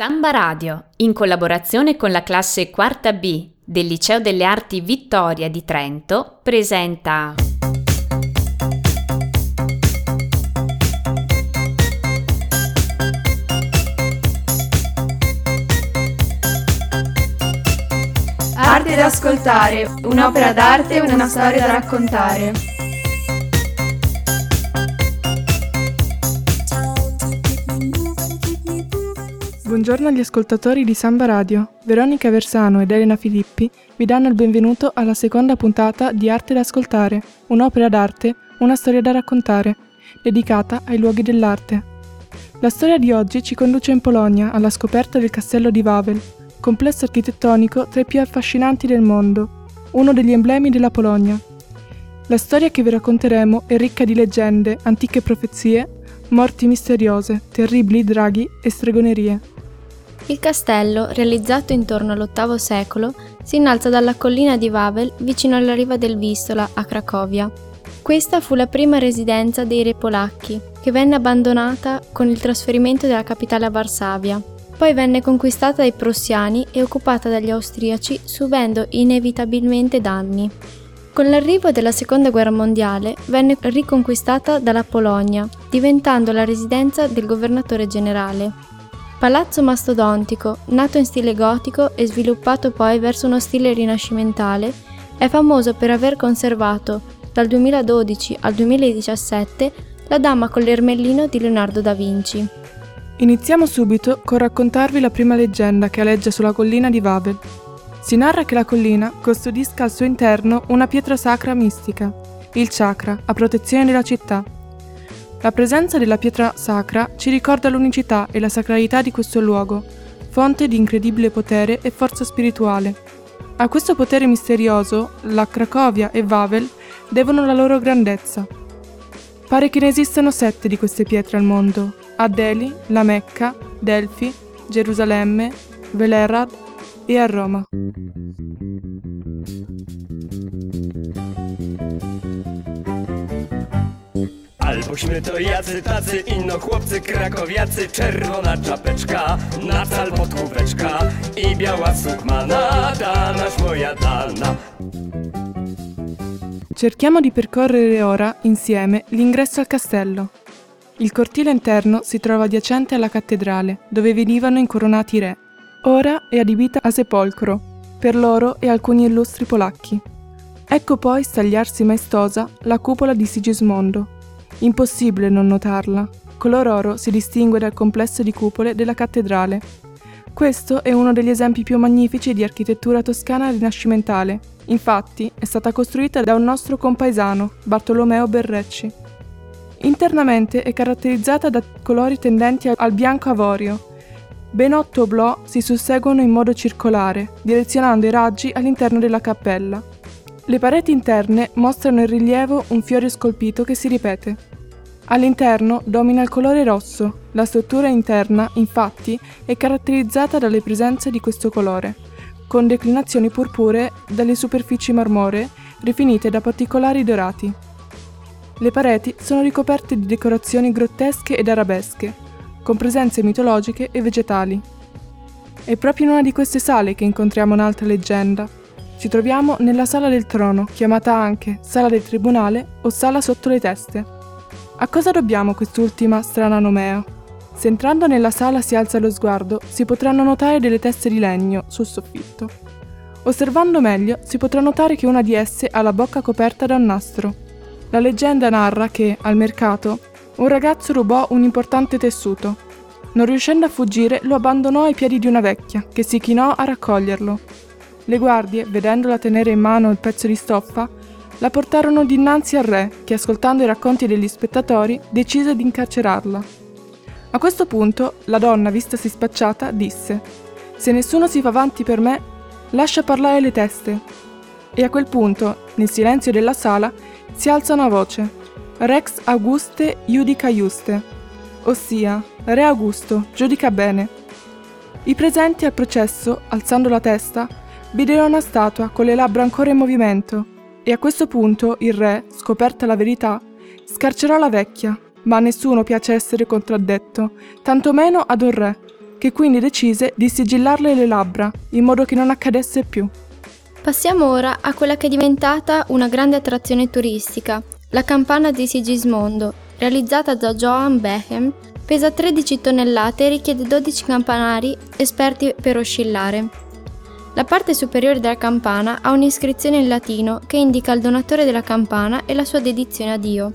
Samba Radio, in collaborazione con la classe Quarta B del Liceo delle Arti Vittoria di Trento, presenta Arte da ascoltare, un'opera d'arte e una storia da raccontare. Buongiorno agli ascoltatori di Samba Radio. Veronica Versano ed Elena Filippi vi danno il benvenuto alla seconda puntata di Arte da ascoltare, un'opera d'arte, una storia da raccontare, dedicata ai luoghi dell'arte. La storia di oggi ci conduce in Polonia alla scoperta del castello di Wawel, complesso architettonico tra i più affascinanti del mondo, uno degli emblemi della Polonia. La storia che vi racconteremo è ricca di leggende, antiche profezie, morti misteriose, terribili draghi e stregonerie. Il castello, realizzato intorno all'VIII secolo, si innalza dalla collina di Wawel vicino alla riva del Vistola, a Cracovia. Questa fu la prima residenza dei re polacchi, che venne abbandonata con il trasferimento della capitale a Varsavia. Poi venne conquistata dai prussiani e occupata dagli austriaci, subendo inevitabilmente danni. Con l'arrivo della Seconda Guerra Mondiale venne riconquistata dalla Polonia, diventando la residenza del governatore generale. Palazzo mastodontico, nato in stile gotico e sviluppato poi verso uno stile rinascimentale, è famoso per aver conservato, dal 2012 al 2017, la Dama con l'ermellino di Leonardo da Vinci. Iniziamo subito con raccontarvi la prima leggenda che aleggia sulla collina di Wawel. Si narra che la collina custodisca al suo interno una pietra sacra mistica, il chakra, a protezione della città. La presenza della pietra sacra ci ricorda l'unicità e la sacralità di questo luogo, fonte di incredibile potere e forza spirituale. A questo potere misterioso, la Cracovia e Wawel devono la loro grandezza. Pare che ne esistano sette di queste pietre al mondo, a Delhi, la Mecca, Delfi, Gerusalemme, Velerad e a Roma. Albośmy to jacy tacy, inno chłopcy krakowiacy Czerwona czapeczka, na cal podkóweczka I biała sukmana, danaś moja dana Cerchiamo di percorrere ora, insieme, l'ingresso al castello. Il cortile interno si trova adiacente alla cattedrale, dove venivano incoronati i re. Ora è adibita a sepolcro, per loro e alcuni illustri polacchi. Ecco poi stagliarsi maestosa la cupola di Sigismondo, Impossibile non notarla. Color oro si distingue dal complesso di cupole della cattedrale. Questo è uno degli esempi più magnifici di architettura toscana rinascimentale. Infatti, è stata costruita da un nostro compaesano, Bartolomeo Berrecci. Internamente è caratterizzata da colori tendenti al bianco avorio. Ben otto oblò si susseguono in modo circolare, direzionando i raggi all'interno della cappella. Le pareti interne mostrano in rilievo un fiore scolpito che si ripete. All'interno domina il colore rosso. La struttura interna, infatti, è caratterizzata dalle presenze di questo colore, con declinazioni purpuree dalle superfici marmoree rifinite da particolari dorati. Le pareti sono ricoperte di decorazioni grottesche ed arabesche, con presenze mitologiche e vegetali. È proprio in una di queste sale che incontriamo un'altra leggenda. Ci troviamo nella sala del trono, chiamata anche sala del tribunale o sala sotto le teste. A cosa dobbiamo quest'ultima strana nomea? Se entrando nella sala si alza lo sguardo, si potranno notare delle teste di legno sul soffitto. Osservando meglio, si potrà notare che una di esse ha la bocca coperta da un nastro. La leggenda narra che, al mercato, un ragazzo rubò un importante tessuto. Non riuscendo a fuggire, lo abbandonò ai piedi di una vecchia, che si chinò a raccoglierlo. Le guardie, vedendola tenere in mano il pezzo di stoffa, la portarono dinanzi al re, che ascoltando i racconti degli spettatori decise di incarcerarla. A questo punto la donna, vistasi spacciata, disse: Se nessuno si fa avanti per me, lascia parlare le teste. E a quel punto, nel silenzio della sala, si alza una voce: Rex Auguste Judica Juste, ossia Re Augusto, giudica bene. I presenti al processo, alzando la testa, videro una statua con le labbra ancora in movimento e a questo punto il re, scoperta la verità, scarcerò la vecchia, ma a nessuno piace essere contraddetto, tantomeno ad un re. che quindi decise di sigillarle le labbra, in modo che non accadesse più. Passiamo ora a quella che è diventata una grande attrazione turistica, la campana di Sigismondo, realizzata da Johann Bechem, pesa 13 tonnellate e richiede 12 campanari esperti per oscillare. La parte superiore della campana ha un'iscrizione in latino che indica il donatore della campana e la sua dedizione a Dio.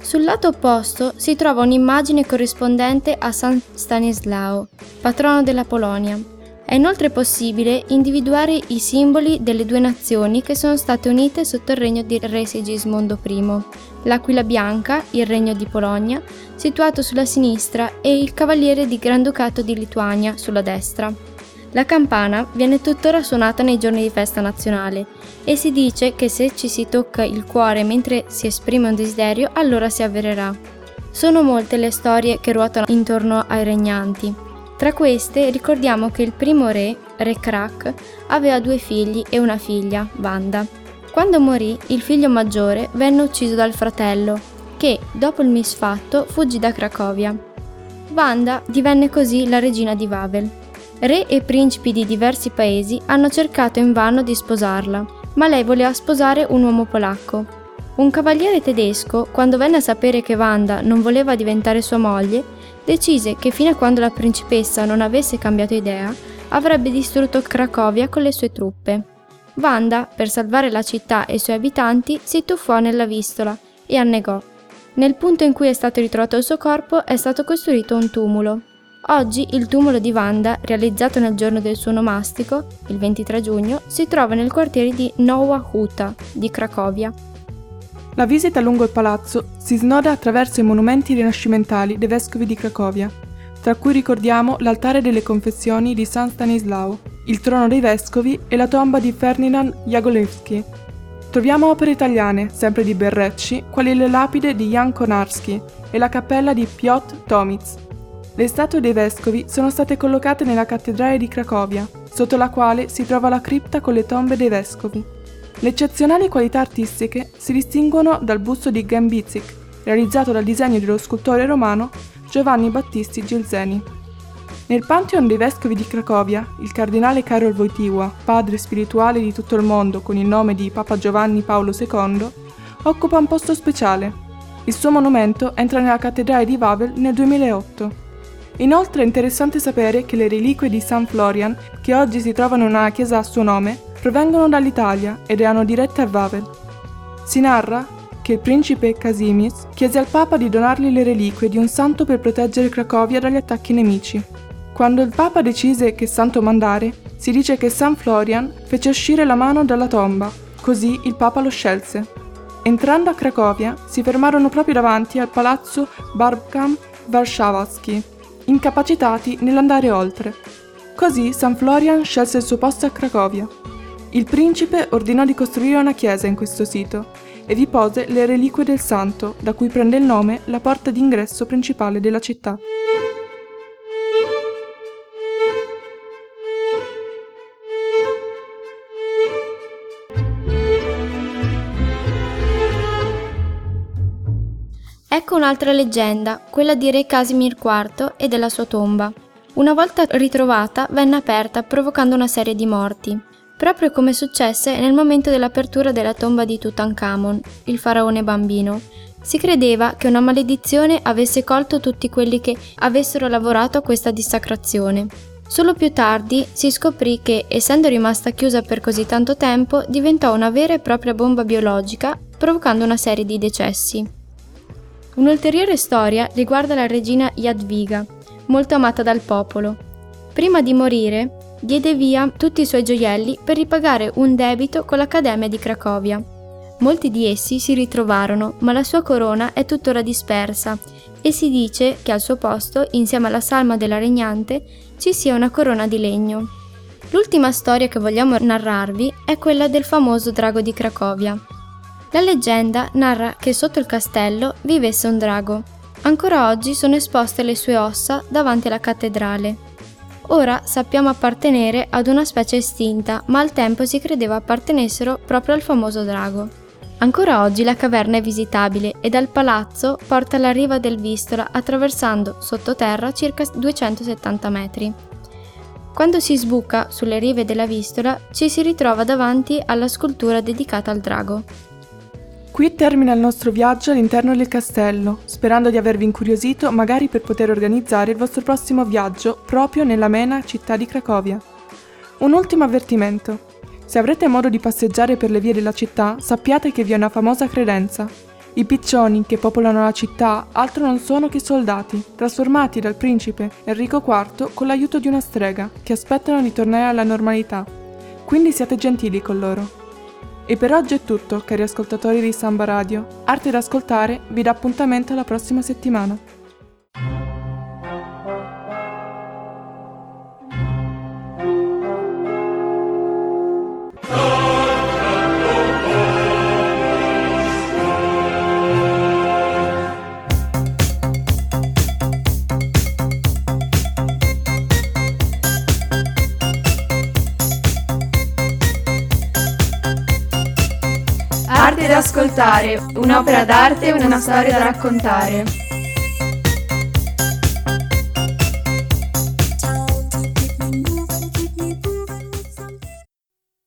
Sul lato opposto si trova un'immagine corrispondente a San Stanislao, patrono della Polonia. È inoltre possibile individuare i simboli delle due nazioni che sono state unite sotto il regno di Re Sigismondo I, l'Aquila Bianca, il regno di Polonia, situato sulla sinistra, e il Cavaliere di Granducato di Lituania sulla destra. La campana viene tuttora suonata nei giorni di festa nazionale e si dice che se ci si tocca il cuore mentre si esprime un desiderio, allora si avvererà. Sono molte le storie che ruotano intorno ai regnanti. Tra queste ricordiamo che il primo re, Re Krak, aveva due figli e una figlia, Wanda. Quando morì, il figlio maggiore venne ucciso dal fratello, che, dopo il misfatto, fuggì da Cracovia. Wanda divenne così la regina di Wawel. Re e principi di diversi paesi hanno cercato invano di sposarla, ma lei voleva sposare un uomo polacco. Un cavaliere tedesco, quando venne a sapere che Wanda non voleva diventare sua moglie, decise che fino a quando la principessa non avesse cambiato idea, avrebbe distrutto Cracovia con le sue truppe. Wanda, per salvare la città e i suoi abitanti, si tuffò nella vistola e annegò. Nel punto in cui è stato ritrovato il suo corpo è stato costruito un tumulo. Oggi il tumulo di Wanda, realizzato nel giorno del suo nomastico, il 23 giugno, si trova nel quartiere di Nowa Huta di Cracovia. La visita lungo il palazzo si snoda attraverso i monumenti rinascimentali dei vescovi di Cracovia, tra cui ricordiamo l'altare delle confessioni di San Stanislao, il trono dei vescovi e la tomba di Ferdinand Jagolewski. Troviamo opere italiane, sempre di Berrecci, quali le lapide di Jan Konarski e la cappella di Piotr Tomic, le statue dei vescovi sono state collocate nella cattedrale di Cracovia, sotto la quale si trova la cripta con le tombe dei vescovi. Le eccezionali qualità artistiche si distinguono dal busto di Gambizic, realizzato dal disegno dello scultore romano Giovanni Battisti Gilzeni. Nel Pantheon dei vescovi di Cracovia, il cardinale Karol Wojtyła, padre spirituale di tutto il mondo con il nome di Papa Giovanni Paolo II, occupa un posto speciale. Il suo monumento entra nella cattedrale di Wawel nel 2008. Inoltre è interessante sapere che le reliquie di San Florian, che oggi si trovano in una chiesa a suo nome, provengono dall'Italia ed erano dirette a Wawel. Si narra che il principe Casimis chiese al Papa di donargli le reliquie di un santo per proteggere Cracovia dagli attacchi nemici. Quando il Papa decise che santo mandare, si dice che San Florian fece uscire la mano dalla tomba, così il Papa lo scelse. Entrando a Cracovia, si fermarono proprio davanti al palazzo Barbkam Warszawski, incapacitati nell'andare oltre. Così San Florian scelse il suo posto a Cracovia. Il principe ordinò di costruire una chiesa in questo sito e vi pose le reliquie del santo, da cui prende il nome la porta d'ingresso principale della città. Ecco un'altra leggenda, quella di Re Casimir IV e della sua tomba. Una volta ritrovata venne aperta provocando una serie di morti, proprio come successe nel momento dell'apertura della tomba di Tutankhamon, il faraone bambino. Si credeva che una maledizione avesse colto tutti quelli che avessero lavorato a questa dissacrazione. Solo più tardi si scoprì che, essendo rimasta chiusa per così tanto tempo, diventò una vera e propria bomba biologica, provocando una serie di decessi. Un'ulteriore storia riguarda la regina Jadwiga, molto amata dal popolo. Prima di morire, diede via tutti i suoi gioielli per ripagare un debito con l'Accademia di Cracovia. Molti di essi si ritrovarono, ma la sua corona è tuttora dispersa e si dice che al suo posto, insieme alla salma della regnante, ci sia una corona di legno. L'ultima storia che vogliamo narrarvi è quella del famoso drago di Cracovia. La leggenda narra che sotto il castello vivesse un drago. Ancora oggi sono esposte le sue ossa davanti alla cattedrale. Ora sappiamo appartenere ad una specie estinta, ma al tempo si credeva appartenessero proprio al famoso drago. Ancora oggi la caverna è visitabile e dal palazzo porta alla riva del Vistola attraversando sottoterra circa 270 metri. Quando si sbuca sulle rive della Vistola ci si ritrova davanti alla scultura dedicata al drago. Qui termina il nostro viaggio all'interno del castello, sperando di avervi incuriosito magari per poter organizzare il vostro prossimo viaggio proprio nella mena città di Cracovia. Un ultimo avvertimento. Se avrete modo di passeggiare per le vie della città, sappiate che vi è una famosa credenza. I piccioni che popolano la città altro non sono che soldati, trasformati dal principe Enrico IV con l'aiuto di una strega, che aspettano di tornare alla normalità. Quindi siate gentili con loro. E per oggi è tutto, cari ascoltatori di Samba Radio. Arte da ascoltare vi dà appuntamento alla prossima settimana. Da ascoltare, un'opera d'arte e una storia da raccontare.